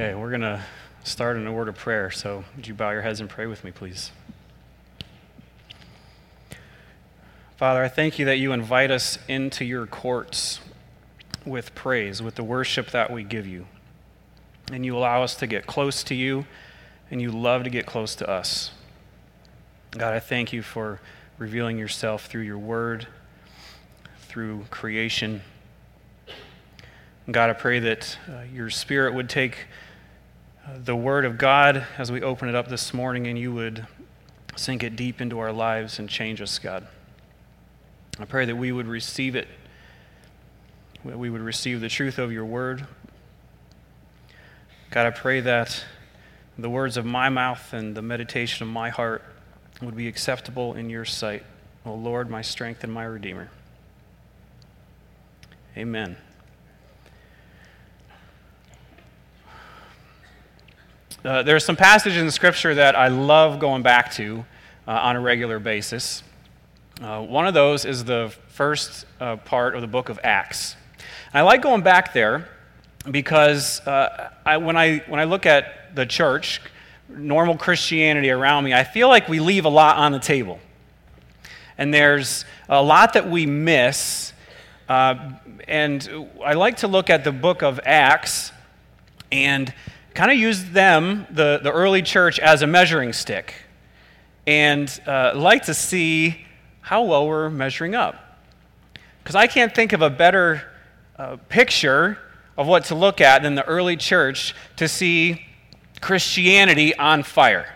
Okay, we're going to start in a word of prayer. So, would you bow your heads and pray with me, please? Father, I thank you that you invite us into your courts with praise, with the worship that we give you. And you allow us to get close to you, and you love to get close to us. God, I thank you for revealing yourself through your word, through creation. God, I pray that uh, your spirit would take the word of God as we open it up this morning and you would sink it deep into our lives and change us, God. I pray that we would receive it, that we would receive the truth of your word. God, I pray that the words of my mouth and the meditation of my heart would be acceptable in your sight, O Lord, my strength and my Redeemer. Amen. Uh, there are some passages in scripture that I love going back to uh, on a regular basis. Uh, one of those is the first uh, part of the book of Acts. And I like going back there because uh, I, when, I, when I look at the church, normal Christianity around me, I feel like we leave a lot on the table. And there's a lot that we miss. Uh, and I like to look at the book of Acts and kind of used them, the, the early church, as a measuring stick and uh, like to see how well we're measuring up. Because I can't think of a better uh, picture of what to look at than the early church to see Christianity on fire.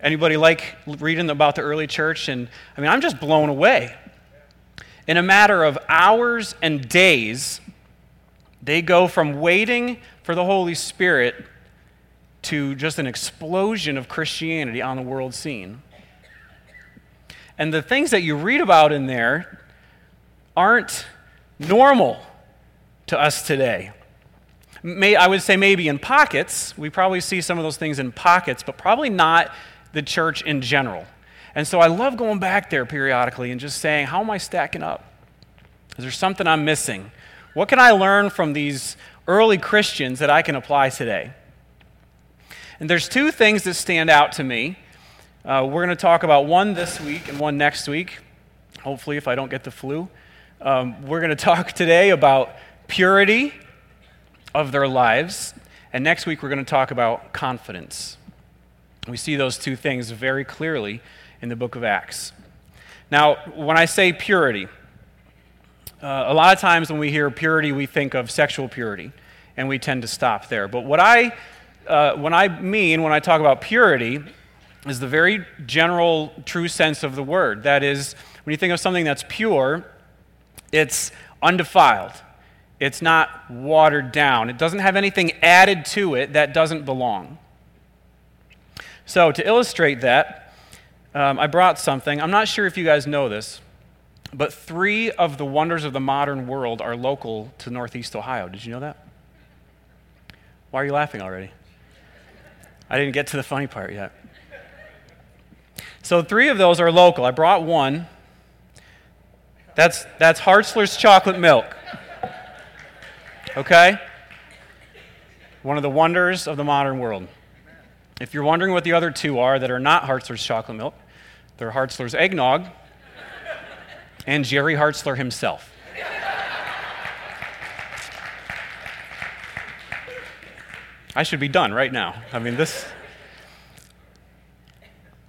Anybody like reading about the early church? And I mean, I'm just blown away. In a matter of hours and days, they go from waiting for the Holy Spirit to just an explosion of Christianity on the world scene. And the things that you read about in there aren't normal to us today. May, I would say maybe in pockets. We probably see some of those things in pockets, but probably not the church in general. And so I love going back there periodically and just saying, how am I stacking up? Is there something I'm missing? What can I learn from these early Christians that I can apply today. And there's two things that stand out to me. Uh, we're going to talk about one this week and one next week, hopefully, if I don't get the flu. Um, we're going to talk today about purity of their lives, and next week we're going to talk about confidence. We see those two things very clearly in the book of Acts. Now, when I say purity, uh, a lot of times when we hear purity, we think of sexual purity, and we tend to stop there. But what I, uh, when I mean when I talk about purity is the very general, true sense of the word. That is, when you think of something that's pure, it's undefiled. It's not watered down. It doesn't have anything added to it that doesn't belong. So, to illustrate that, um, I brought something. I'm not sure if you guys know this. But three of the wonders of the modern world are local to Northeast Ohio. Did you know that? Why are you laughing already? I didn't get to the funny part yet. So, three of those are local. I brought one. That's, that's Hartzler's chocolate milk. Okay? One of the wonders of the modern world. If you're wondering what the other two are that are not Hartzler's chocolate milk, they're Hartzler's eggnog and Jerry Hartzler himself. I should be done right now. I mean, this.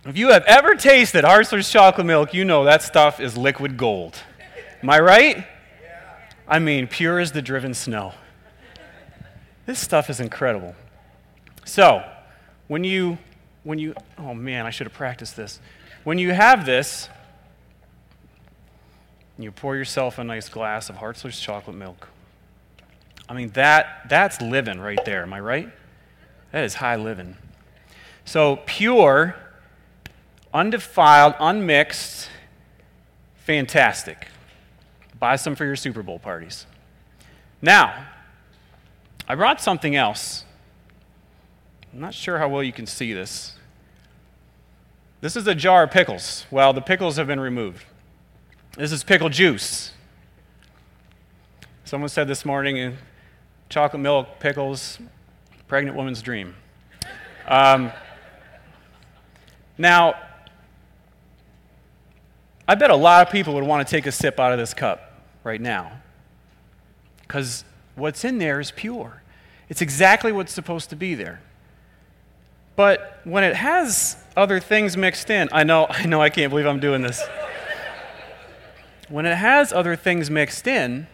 If you have ever tasted Hartzler's chocolate milk, you know that stuff is liquid gold. Am I right? I mean, pure as the driven snow. This stuff is incredible. So, when you, when you, oh man, I should have practiced this. When you have this, you pour yourself a nice glass of Hartzler's chocolate milk. I mean, that, that's living right there. Am I right? That is high living. So, pure, undefiled, unmixed, fantastic. Buy some for your Super Bowl parties. Now, I brought something else. I'm not sure how well you can see this. This is a jar of pickles. Well, the pickles have been removed. This is pickle juice. Someone said this morning, uh, chocolate milk, pickles, Pregnant woman's dream. Um, now, I bet a lot of people would want to take a sip out of this cup right now. Because what's in there is pure. It's exactly what's supposed to be there. But when it has other things mixed in, I know, I know I can't believe I'm doing this. When it has other things mixed in,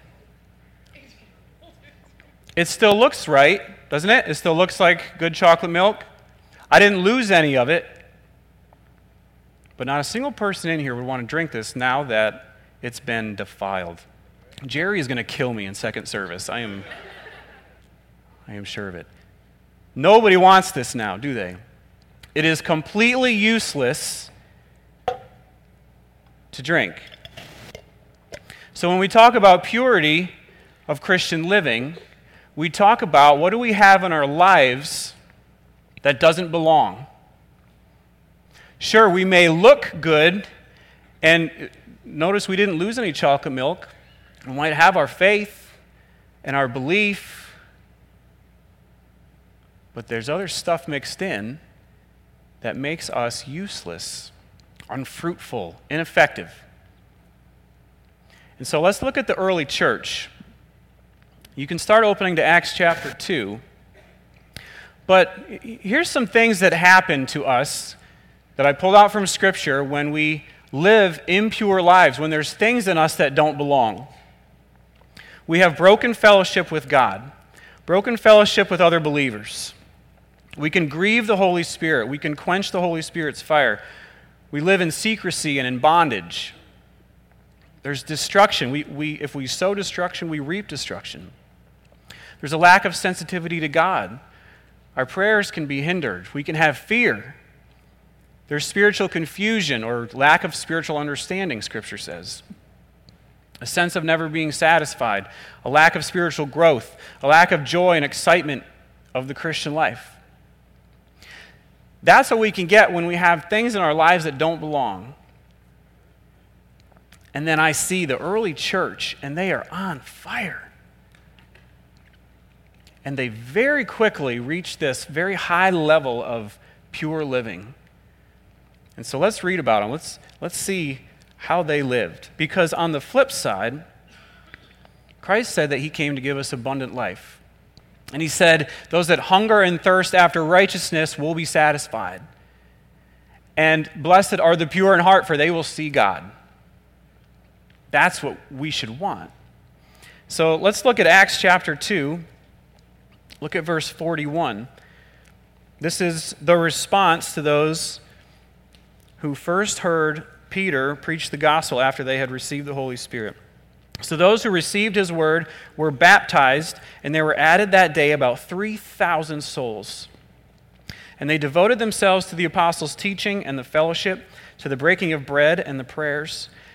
it still looks right, doesn't it? It still looks like good chocolate milk. I didn't lose any of it. But not a single person in here would want to drink this now that it's been defiled. Jerry is going to kill me in second service. I am, I am sure of it. Nobody wants this now, do they? It is completely useless to drink. So when we talk about purity of Christian living, we talk about what do we have in our lives that doesn't belong. Sure, we may look good, and notice we didn't lose any chocolate milk. We might have our faith and our belief, but there's other stuff mixed in that makes us useless, unfruitful, ineffective. And so let's look at the early church. You can start opening to Acts chapter 2. But here's some things that happen to us that I pulled out from Scripture when we live impure lives, when there's things in us that don't belong. We have broken fellowship with God, broken fellowship with other believers. We can grieve the Holy Spirit, we can quench the Holy Spirit's fire. We live in secrecy and in bondage. There's destruction. We, we, if we sow destruction, we reap destruction. There's a lack of sensitivity to God. Our prayers can be hindered. We can have fear. There's spiritual confusion or lack of spiritual understanding, Scripture says. A sense of never being satisfied, a lack of spiritual growth, a lack of joy and excitement of the Christian life. That's what we can get when we have things in our lives that don't belong. And then I see the early church, and they are on fire. And they very quickly reach this very high level of pure living. And so let's read about them. Let's, let's see how they lived. Because on the flip side, Christ said that he came to give us abundant life. And he said, Those that hunger and thirst after righteousness will be satisfied. And blessed are the pure in heart, for they will see God. That's what we should want. So let's look at Acts chapter 2. Look at verse 41. This is the response to those who first heard Peter preach the gospel after they had received the Holy Spirit. So those who received his word were baptized, and there were added that day about 3,000 souls. And they devoted themselves to the apostles' teaching and the fellowship, to the breaking of bread and the prayers,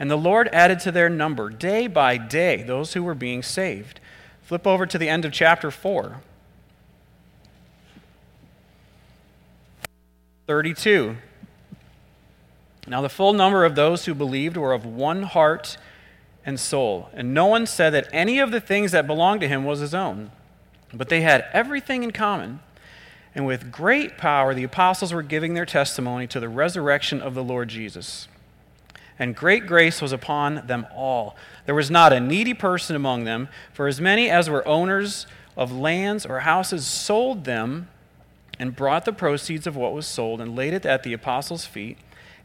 And the Lord added to their number day by day those who were being saved. Flip over to the end of chapter 4. 32. Now, the full number of those who believed were of one heart and soul, and no one said that any of the things that belonged to him was his own, but they had everything in common. And with great power, the apostles were giving their testimony to the resurrection of the Lord Jesus. And great grace was upon them all. There was not a needy person among them, for as many as were owners of lands or houses sold them and brought the proceeds of what was sold and laid it at the apostles' feet,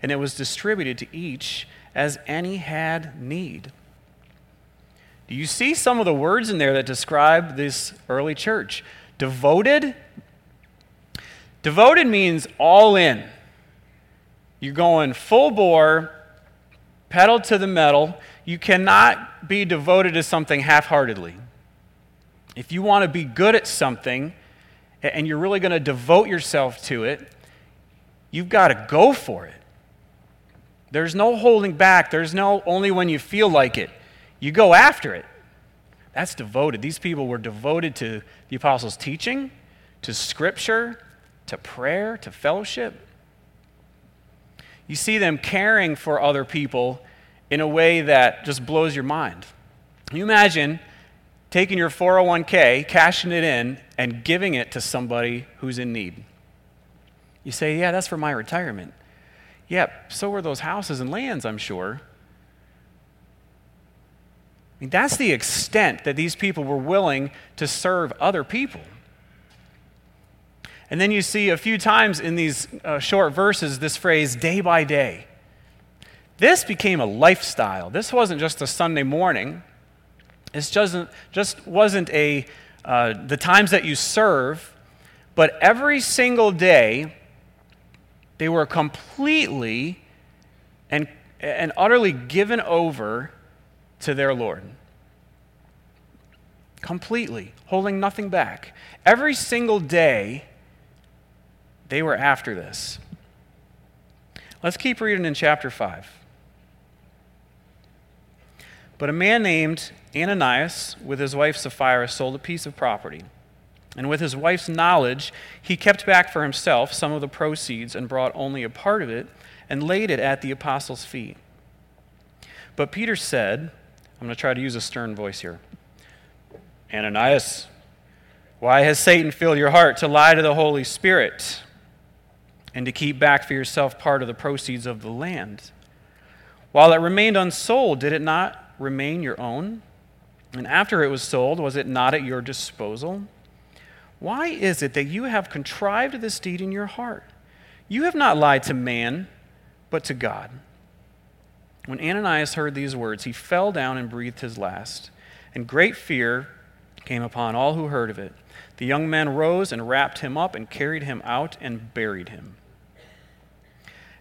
and it was distributed to each as any had need. Do you see some of the words in there that describe this early church? Devoted. Devoted means all in. You're going full bore, pedal to the metal. You cannot be devoted to something half heartedly. If you want to be good at something, and you're really going to devote yourself to it, you've got to go for it. There's no holding back. There's no only when you feel like it. You go after it. That's devoted. These people were devoted to the apostles' teaching, to scripture, to prayer, to fellowship. You see them caring for other people in a way that just blows your mind. Can you imagine taking your 401k, cashing it in, and giving it to somebody who's in need? You say, Yeah, that's for my retirement. Yeah, so were those houses and lands, I'm sure. I mean, that's the extent that these people were willing to serve other people. And then you see a few times in these uh, short verses this phrase, day by day. This became a lifestyle. This wasn't just a Sunday morning. This just, just wasn't a, uh, the times that you serve, but every single day, they were completely and, and utterly given over to their Lord. Completely, holding nothing back. Every single day, they were after this. Let's keep reading in chapter 5. But a man named Ananias, with his wife Sapphira, sold a piece of property. And with his wife's knowledge, he kept back for himself some of the proceeds and brought only a part of it and laid it at the apostles' feet. But Peter said, I'm going to try to use a stern voice here Ananias, why has Satan filled your heart to lie to the Holy Spirit and to keep back for yourself part of the proceeds of the land? While it remained unsold, did it not remain your own? And after it was sold, was it not at your disposal? Why is it that you have contrived this deed in your heart? You have not lied to man, but to God. When Ananias heard these words, he fell down and breathed his last. And great fear came upon all who heard of it. The young men rose and wrapped him up and carried him out and buried him.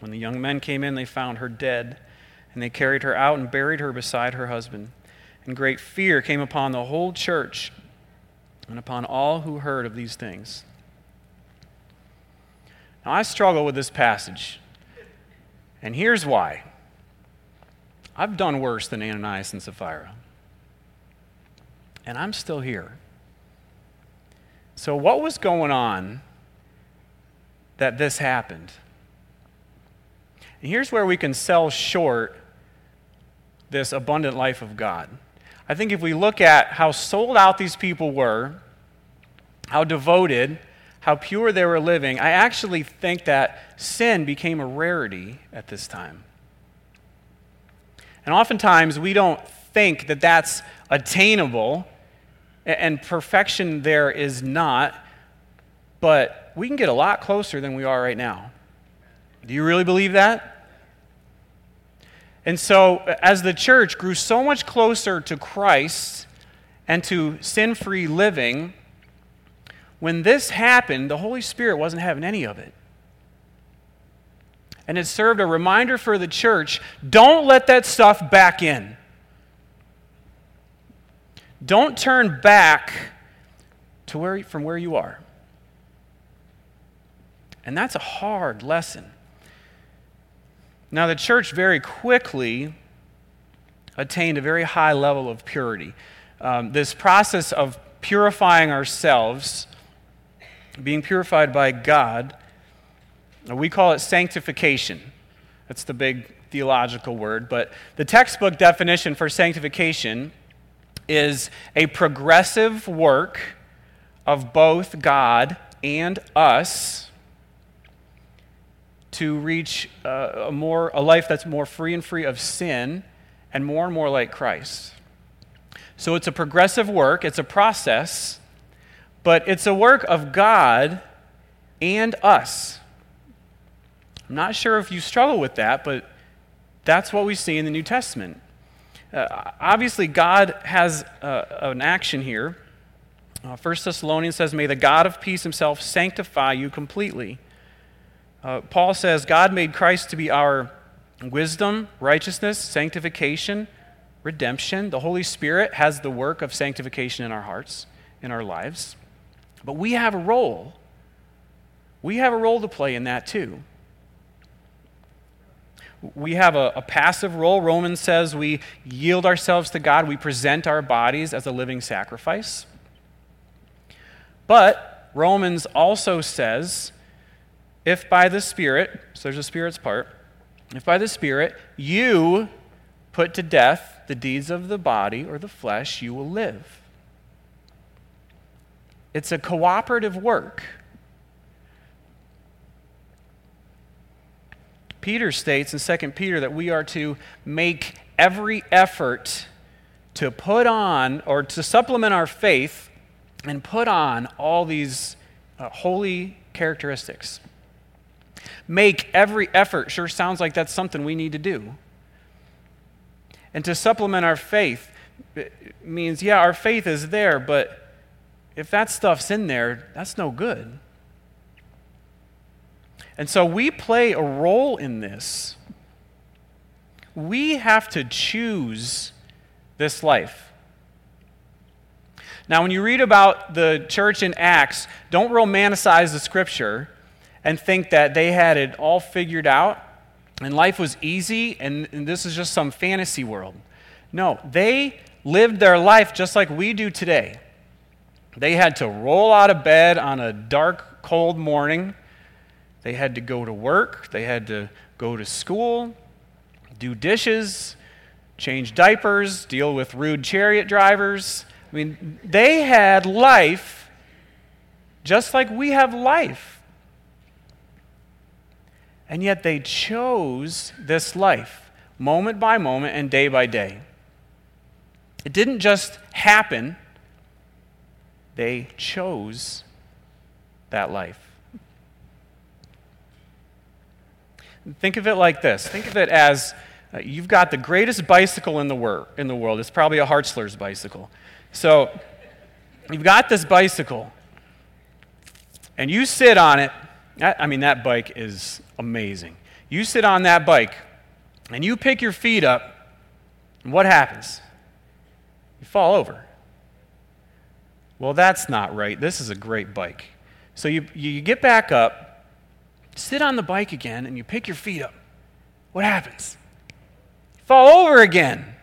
When the young men came in, they found her dead, and they carried her out and buried her beside her husband. And great fear came upon the whole church and upon all who heard of these things. Now, I struggle with this passage, and here's why. I've done worse than Ananias and Sapphira, and I'm still here. So, what was going on that this happened? And here's where we can sell short this abundant life of God. I think if we look at how sold out these people were, how devoted, how pure they were living, I actually think that sin became a rarity at this time. And oftentimes we don't think that that's attainable, and perfection there is not, but we can get a lot closer than we are right now. Do you really believe that? And so, as the church grew so much closer to Christ and to sin free living, when this happened, the Holy Spirit wasn't having any of it. And it served a reminder for the church don't let that stuff back in. Don't turn back to where, from where you are. And that's a hard lesson. Now, the church very quickly attained a very high level of purity. Um, this process of purifying ourselves, being purified by God, we call it sanctification. That's the big theological word. But the textbook definition for sanctification is a progressive work of both God and us to reach uh, a, more, a life that's more free and free of sin and more and more like Christ. So it's a progressive work, it's a process, but it's a work of God and us. I'm not sure if you struggle with that, but that's what we see in the New Testament. Uh, obviously, God has uh, an action here. Uh, 1 Thessalonians says, May the God of peace himself sanctify you completely. Uh, Paul says, God made Christ to be our wisdom, righteousness, sanctification, redemption. The Holy Spirit has the work of sanctification in our hearts, in our lives. But we have a role. We have a role to play in that too. We have a, a, passive role. Romans says we yield ourselves to God, we present our bodies as a living sacrifice. But Romans also says if by the Spirit, so there's a Spirit's part, if by the Spirit you put to death the deeds of the body or the flesh, you will live. It's a cooperative work. Peter states in 2 Peter that we are to make every effort to put on or to supplement our faith and put on all these uh, holy characteristics. Make every effort sure sounds like that's something we need to do. And to supplement our faith eh, means, yeah, our faith is there, but if that stuff's in there, that's no good. And so we play a role in this. We have to choose this life. Now, when you read about the church in Acts, don't romanticize the scripture and think that they had it all figured out and life was easy and, and this is just some fantasy world. No, they lived their life just like we do today. They had to roll out of bed on a dark, cold morning they had to go to work, they had to go to school, do dishes, change diapers, deal with rude chariot drivers. I mean, they had life just like we have life. And yet they chose this life moment by moment and day by day. It didn't just happen, they chose that life. Think of it like this think of it as uh, you've got the greatest bicycle in the, wor- in the world. It's probably a Hartzler's bicycle. So you've got this bicycle, and you sit on it. I mean, that bike is amazing. You sit on that bike, and you pick your feet up, and what happens? You fall over. Well, that's not right. This is a great bike. So you, you get back up, sit on the bike again and you pick your feet up, what happens? You fall over again.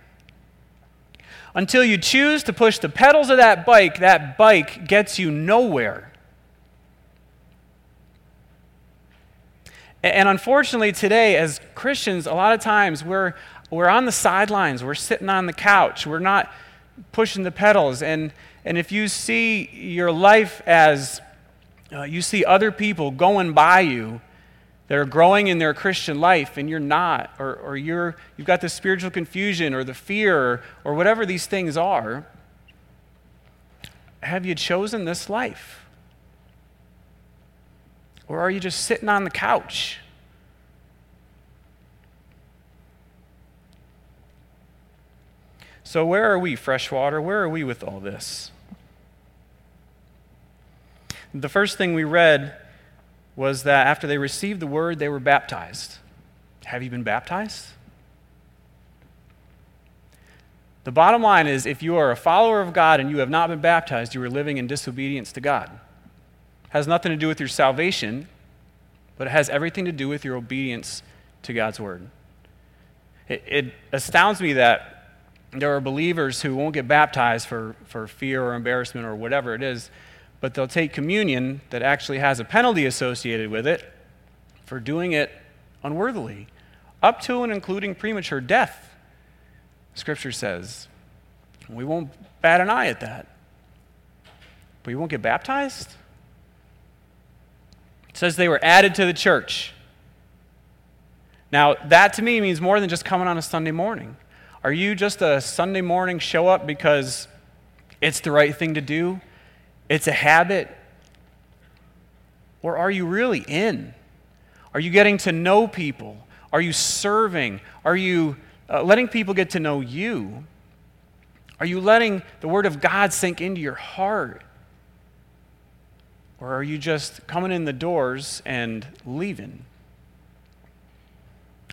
Until you choose to push the pedals of that bike, that bike gets you nowhere. And unfortunately, today, as Christians, a lot of times we're, we're on the sidelines, we're sitting on the couch, we're not pushing the pedals. And, and if you see your life as uh, you see other people going by you that are growing in their Christian life and you're not, or, or you're, you've got the spiritual confusion or the fear or, or whatever these things are, have you chosen this life? Or are you just sitting on the couch? So, where are we, freshwater? Where are we with all this? The first thing we read was that after they received the word, they were baptized. Have you been baptized? The bottom line is if you are a follower of God and you have not been baptized, you are living in disobedience to God. Has nothing to do with your salvation, but it has everything to do with your obedience to God's word. It, it astounds me that there are believers who won't get baptized for, for fear or embarrassment or whatever it is but they'll take communion that actually has a penalty associated with it for doing it unworthily, up to and including premature death, Scripture says. We won't bat an eye at that. But you won't get baptized? It says they were added to the church. Now, that to me means more than just coming on a Sunday morning. Are you just a Sunday morning show up because it's the right thing to do? it's a habit? Or are you really in? Are you getting to know people? Are you serving? Are you uh, letting people get to know you? Are you letting the Word of God sink into your heart? Or are you just coming in the doors and leaving?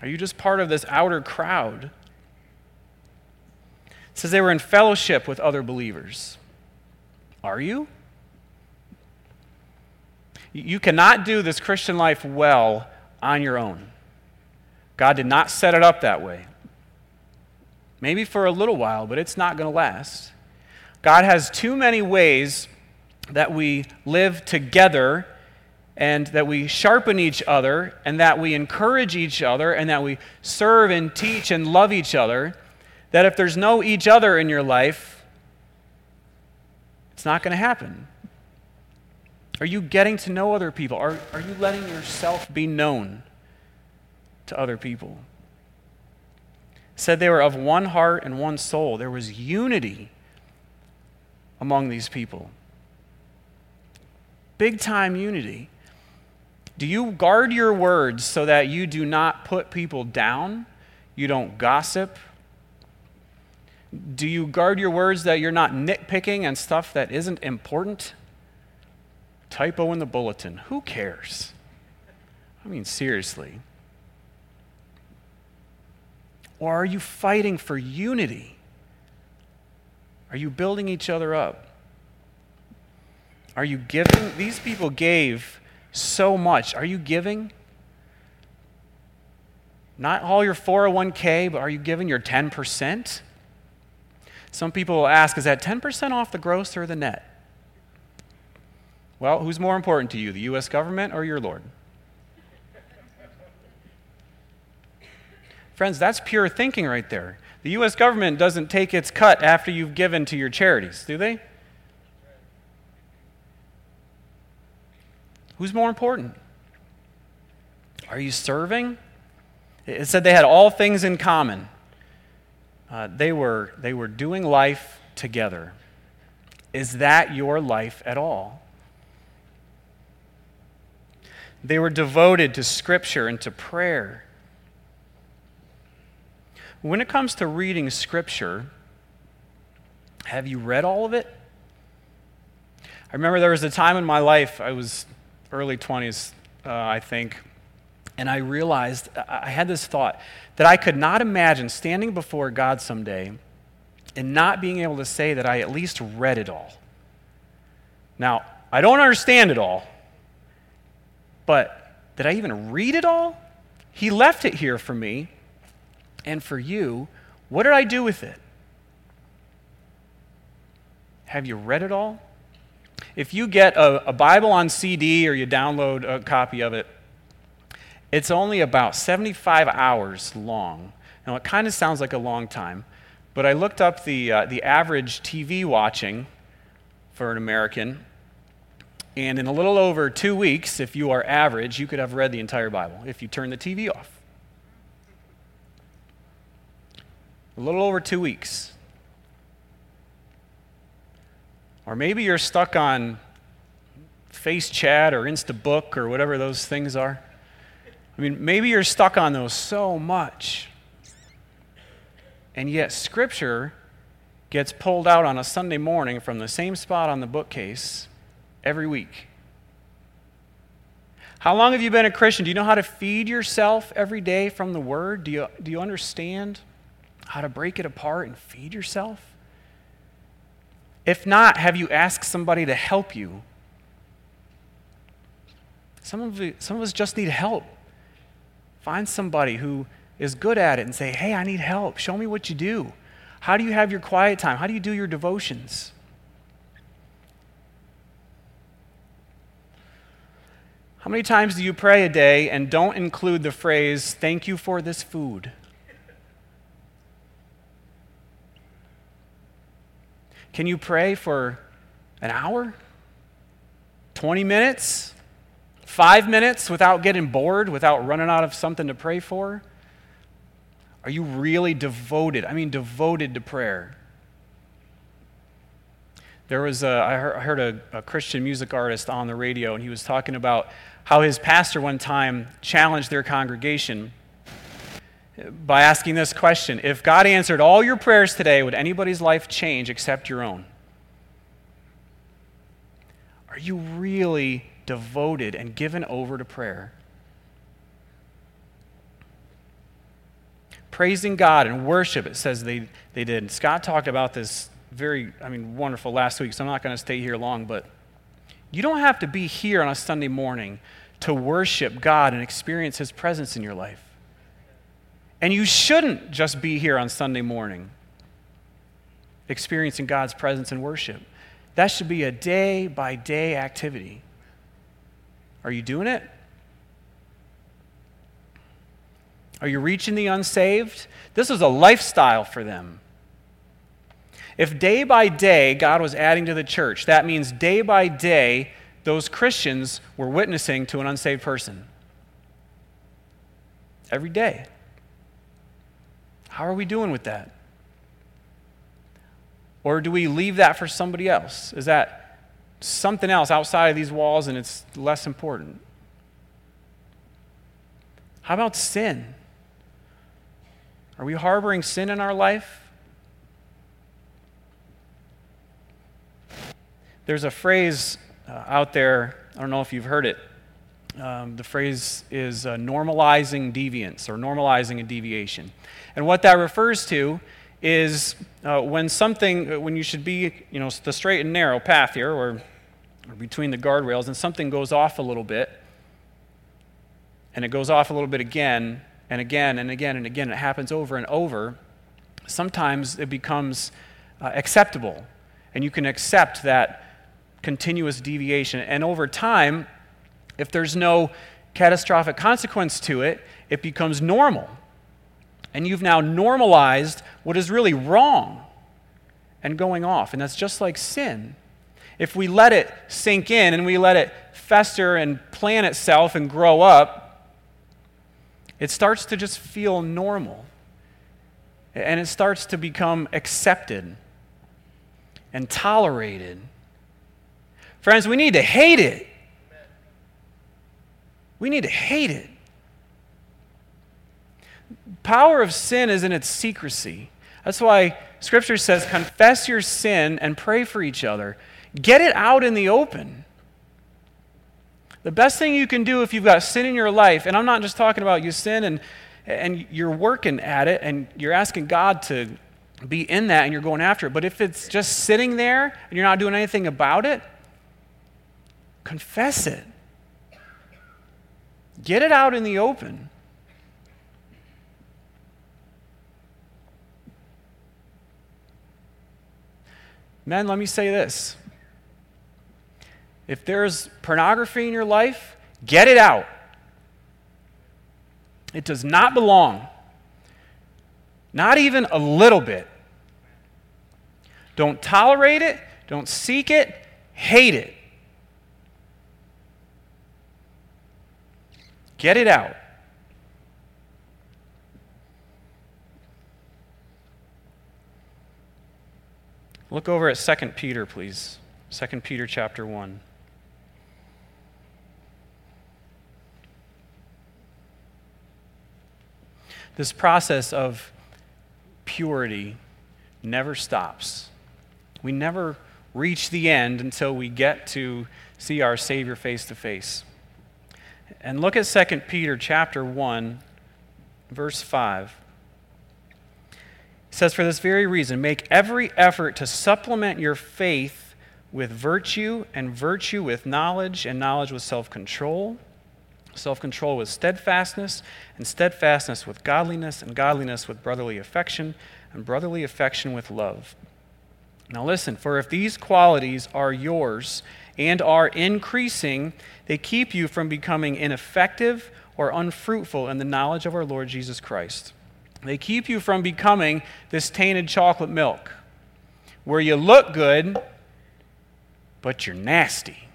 Are you just part of this outer crowd? It says they were in fellowship with other believers. Are you? You cannot do this Christian life well on your own. God did not set it up that way. Maybe for a little while, but it's not going to last. God has too many ways that we live together and that we sharpen each other and that we encourage each other and that we serve and teach and love each other, that if there's no each other in your life, it's not going to happen. Are you getting to know other people? Are, are you letting yourself be known to other people? said they were of one heart and one soul. There was unity among these people. Big time unity. Do you guard your words so that you do not put people down? You don't gossip? Do you guard your words that you're not nitpicking and stuff that isn't important? Typo in the bulletin. Who cares? I mean, seriously. Or are you fighting for unity? Are you building each other up? Are you giving? These people gave so much. Are you giving? Not all your 401k, but are you giving your 10%? Some people will ask, is that 10% off the gross or the net? Well, who's more important to you, the U.S. government or your Lord? Friends, that's pure thinking right there. The U.S. government doesn't take its cut after you've given to your charities, do they? Who's more important? Are you serving? It said they had all things in common. Uh, they, were, they were doing life together. Is that your life at all? They were devoted to Scripture and to prayer. When it comes to reading Scripture, have you read all of it? I remember there was a time in my life, I was early 20s, uh, I think, and I realized, I had this thought that I could not imagine standing before God someday and not being able to say that I at least read it all. Now, I don't understand it all, but did I even read it all? He left it here for me and for you. What did I do with it? Have you read it all? If you get a, a, Bible on CD or you download a copy of it, it's only about 75 hours long. Now, it kind of sounds like a long time, but I looked up the, uh, the average TV watching for an American, and in a little over two weeks, if you are average, you could have read the entire Bible if you turn the TV off. A little over two weeks. Or maybe you're stuck on FaceChat or Instabook or whatever those things are. I mean, maybe you're stuck on those so much. And yet, Scripture gets pulled out on a Sunday morning from the same spot on the bookcase every week. How long have you been a Christian? Do you know how to feed yourself every day from the Word? Do you, do you understand how to break it apart and feed yourself? If not, have you asked somebody to help you? Some of, you, some of us just need help. Find somebody who is good at it and say, hey, I need help. Show me what you do. How do you have your quiet time? How do you do your devotions? How many times do you pray a day and don't include the phrase, thank you for this food? Can you pray for an hour? 20 minutes? Five minutes without getting bored, without running out of something to pray for? Are you really devoted? I mean, devoted to prayer. There was a, I heard a, a Christian music artist on the radio, and he was talking about how his pastor one time challenged their congregation by asking this question If God answered all your prayers today, would anybody's life change except your own? Are you really devoted and given over to prayer? Praising God and worship, it says they, they did. Scott talked about this very, I mean, wonderful last week, so I'm not going to stay here long, but you don't have to be here on a Sunday morning to worship God and experience His presence in your life. And you shouldn't just be here on Sunday morning experiencing God's presence and worship. That should be a day by day activity. Are you doing it? Are you reaching the unsaved? This was a lifestyle for them. If day by day God was adding to the church, that means day by day those Christians were witnessing to an unsaved person. Every day. How are we doing with that? Or do we leave that for somebody else? Is that something else outside of these walls and it's less important? How about sin? Are we harboring sin in our life? There's a phrase uh, out there, I don't know if you've heard it. Um, the phrase is uh, normalizing deviance or normalizing a deviation. And what that refers to is uh, when something, uh, when you should be, you know, the straight and narrow path here, or, or between the guardrails, and something goes off a little bit, and it goes off a little bit again, and again, and again, and again. It happens over and over. Sometimes it becomes uh, acceptable, and you can accept that continuous deviation. And over time, if there's no catastrophic consequence to it, it becomes normal. And you've now normalized what is really wrong and going off. And that's just like sin. If we let it sink in and we let it fester and plan itself and grow up, it starts to just feel normal. And it starts to become accepted and tolerated Friends, we need to hate it. We need to hate it. Power of sin is in its secrecy. That's why Scripture says, confess your sin and pray for each other. Get it out in the open. The best thing you can do if you've got sin in your life, and I'm not just talking about you sin and, and you're working at it and you're asking God to be in that and you're going after it, but if it's just sitting there and you're not doing anything about it, Confess it. Get it out in the open. Men, let me say this. If there's pornography in your life, get it out. It does not belong. Not even a little bit. Don't tolerate it, don't seek it, hate it. Get it out. Look over at 2 Peter, please. 2 Peter chapter 1. This process of purity never stops. We never reach the end until we get to see our Savior face to face. And look at 2 Peter chapter 1, verse 5. It says, For this very reason, make every effort to supplement your faith with virtue, and virtue with knowledge, and knowledge with self control, self control with steadfastness, and steadfastness with godliness, and godliness with brotherly affection, and brotherly affection with love. Now listen, for if these qualities are yours and are increasing, they keep you from becoming ineffective or unfruitful in the knowledge of our Lord Jesus Christ. They keep you from becoming this tainted chocolate milk, where you look good, but you're nasty.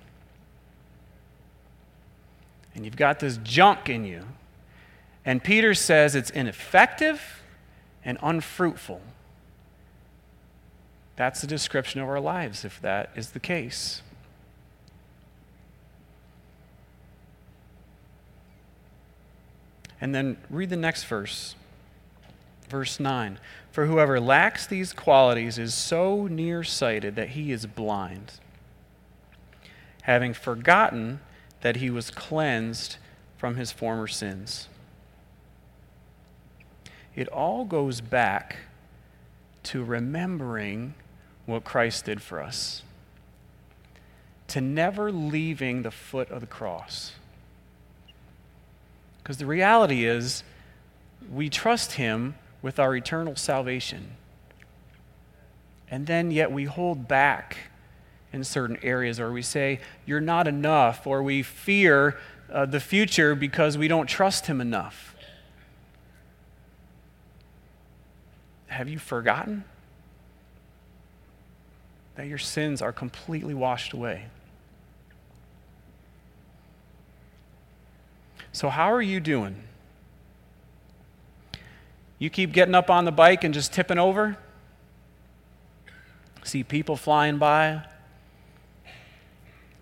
And you've got this junk in you. And Peter says it's ineffective and unfruitful. That's the description of our lives, if that is the case. And then read the next verse. Verse 9 For whoever lacks these qualities is so nearsighted that he is blind, having forgotten that he was cleansed from his former sins. It all goes back to remembering what Christ did for us, to never leaving the foot of the cross. Because the reality is, we trust Him with our eternal salvation. And then, yet, we hold back in certain areas, or we say, You're not enough, or we fear uh, the future because we don't trust Him enough. Have you forgotten that your sins are completely washed away? So, how are you doing? You keep getting up on the bike and just tipping over? See people flying by?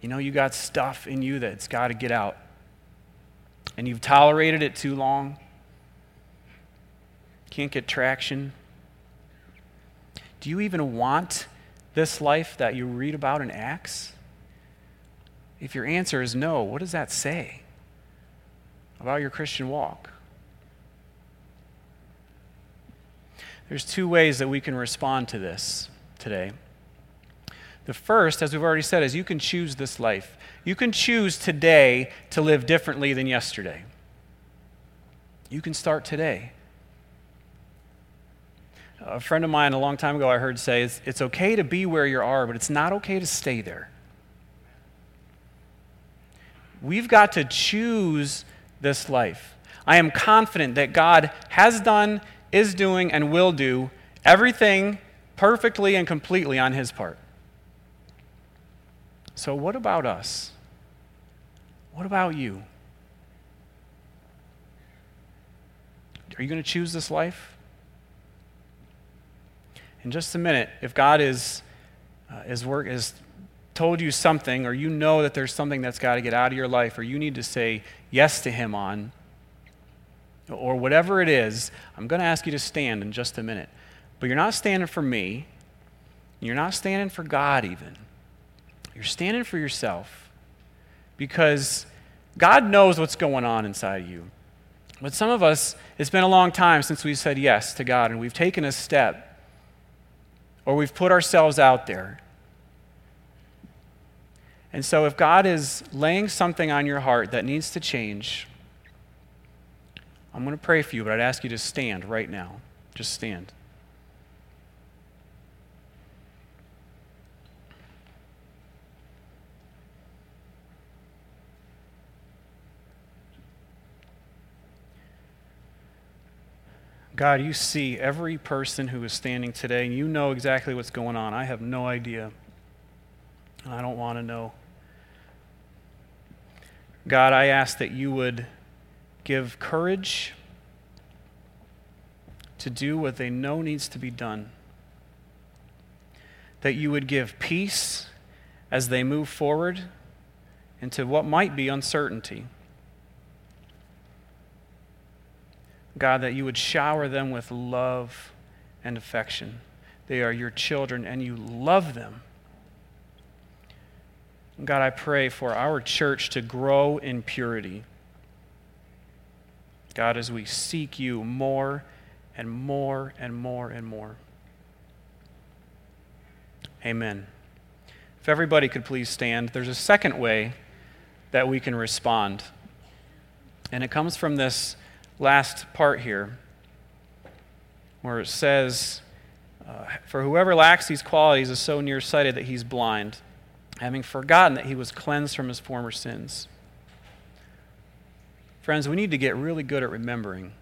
You know, you got stuff in you that's got to get out. And you've tolerated it too long. Can't get traction. Do you even want this life that you read about in Acts? If your answer is no, what does that say? About your Christian walk. There's two ways that we can respond to this today. The first, as we've already said, is you can choose this life. You can choose today to live differently than yesterday. You can start today. A friend of mine a long time ago I heard say it's, it's okay to be where you are, but it's not okay to stay there. We've got to choose this life. I am confident that God has done, is doing, and will do everything perfectly and completely on His part. So, what about us? What about you? Are you going to choose this life? In just a minute, if God is, uh, is work is told you something, or you know that there's something that's got to get out of your life, or you need to say yes to Him on, or whatever it is, I'm going to ask you to stand in just a minute. But you're not standing for me, you're not standing for God, even. You're standing for yourself because God knows what's going on inside of you. But some of us, it's been a long time since we've said yes to God and we've taken a step or we've put ourselves out there. And so, if God is laying something on your heart that needs to change, I'm going to pray for you, but I'd ask you to stand right now. Just stand. God, you see every person who is standing today, and you know exactly what's going on. I have no idea. And I don't want to know. God, I ask that you would give courage to do what they know needs to be done. That you would give peace as they move forward into what might be uncertainty. God, that you would shower them with love and affection. They are your children and you love them. God, I pray for our church to grow in purity. God, as we seek you more and more and more and more. Amen. If everybody could please stand, there's a second way that we can respond. And it comes from this last part here, where it says, uh, For whoever lacks these qualities is so nearsighted that he's blind having forgotten that he was cleansed from his former sins. Friends, we need to get really good at remembering.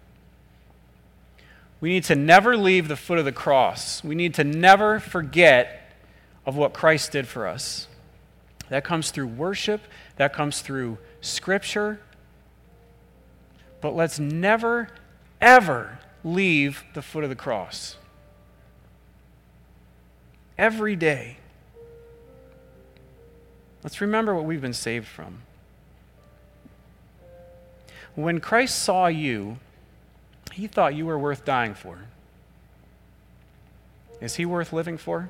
We need to never leave the foot of the cross. We need to never forget of what Christ did for us. That comes through worship, that comes through scripture. But let's never, ever leave the foot of the cross. every day. Let's remember what we've been saved from. When Christ saw you, he thought you were worth dying for. Is he worth living for?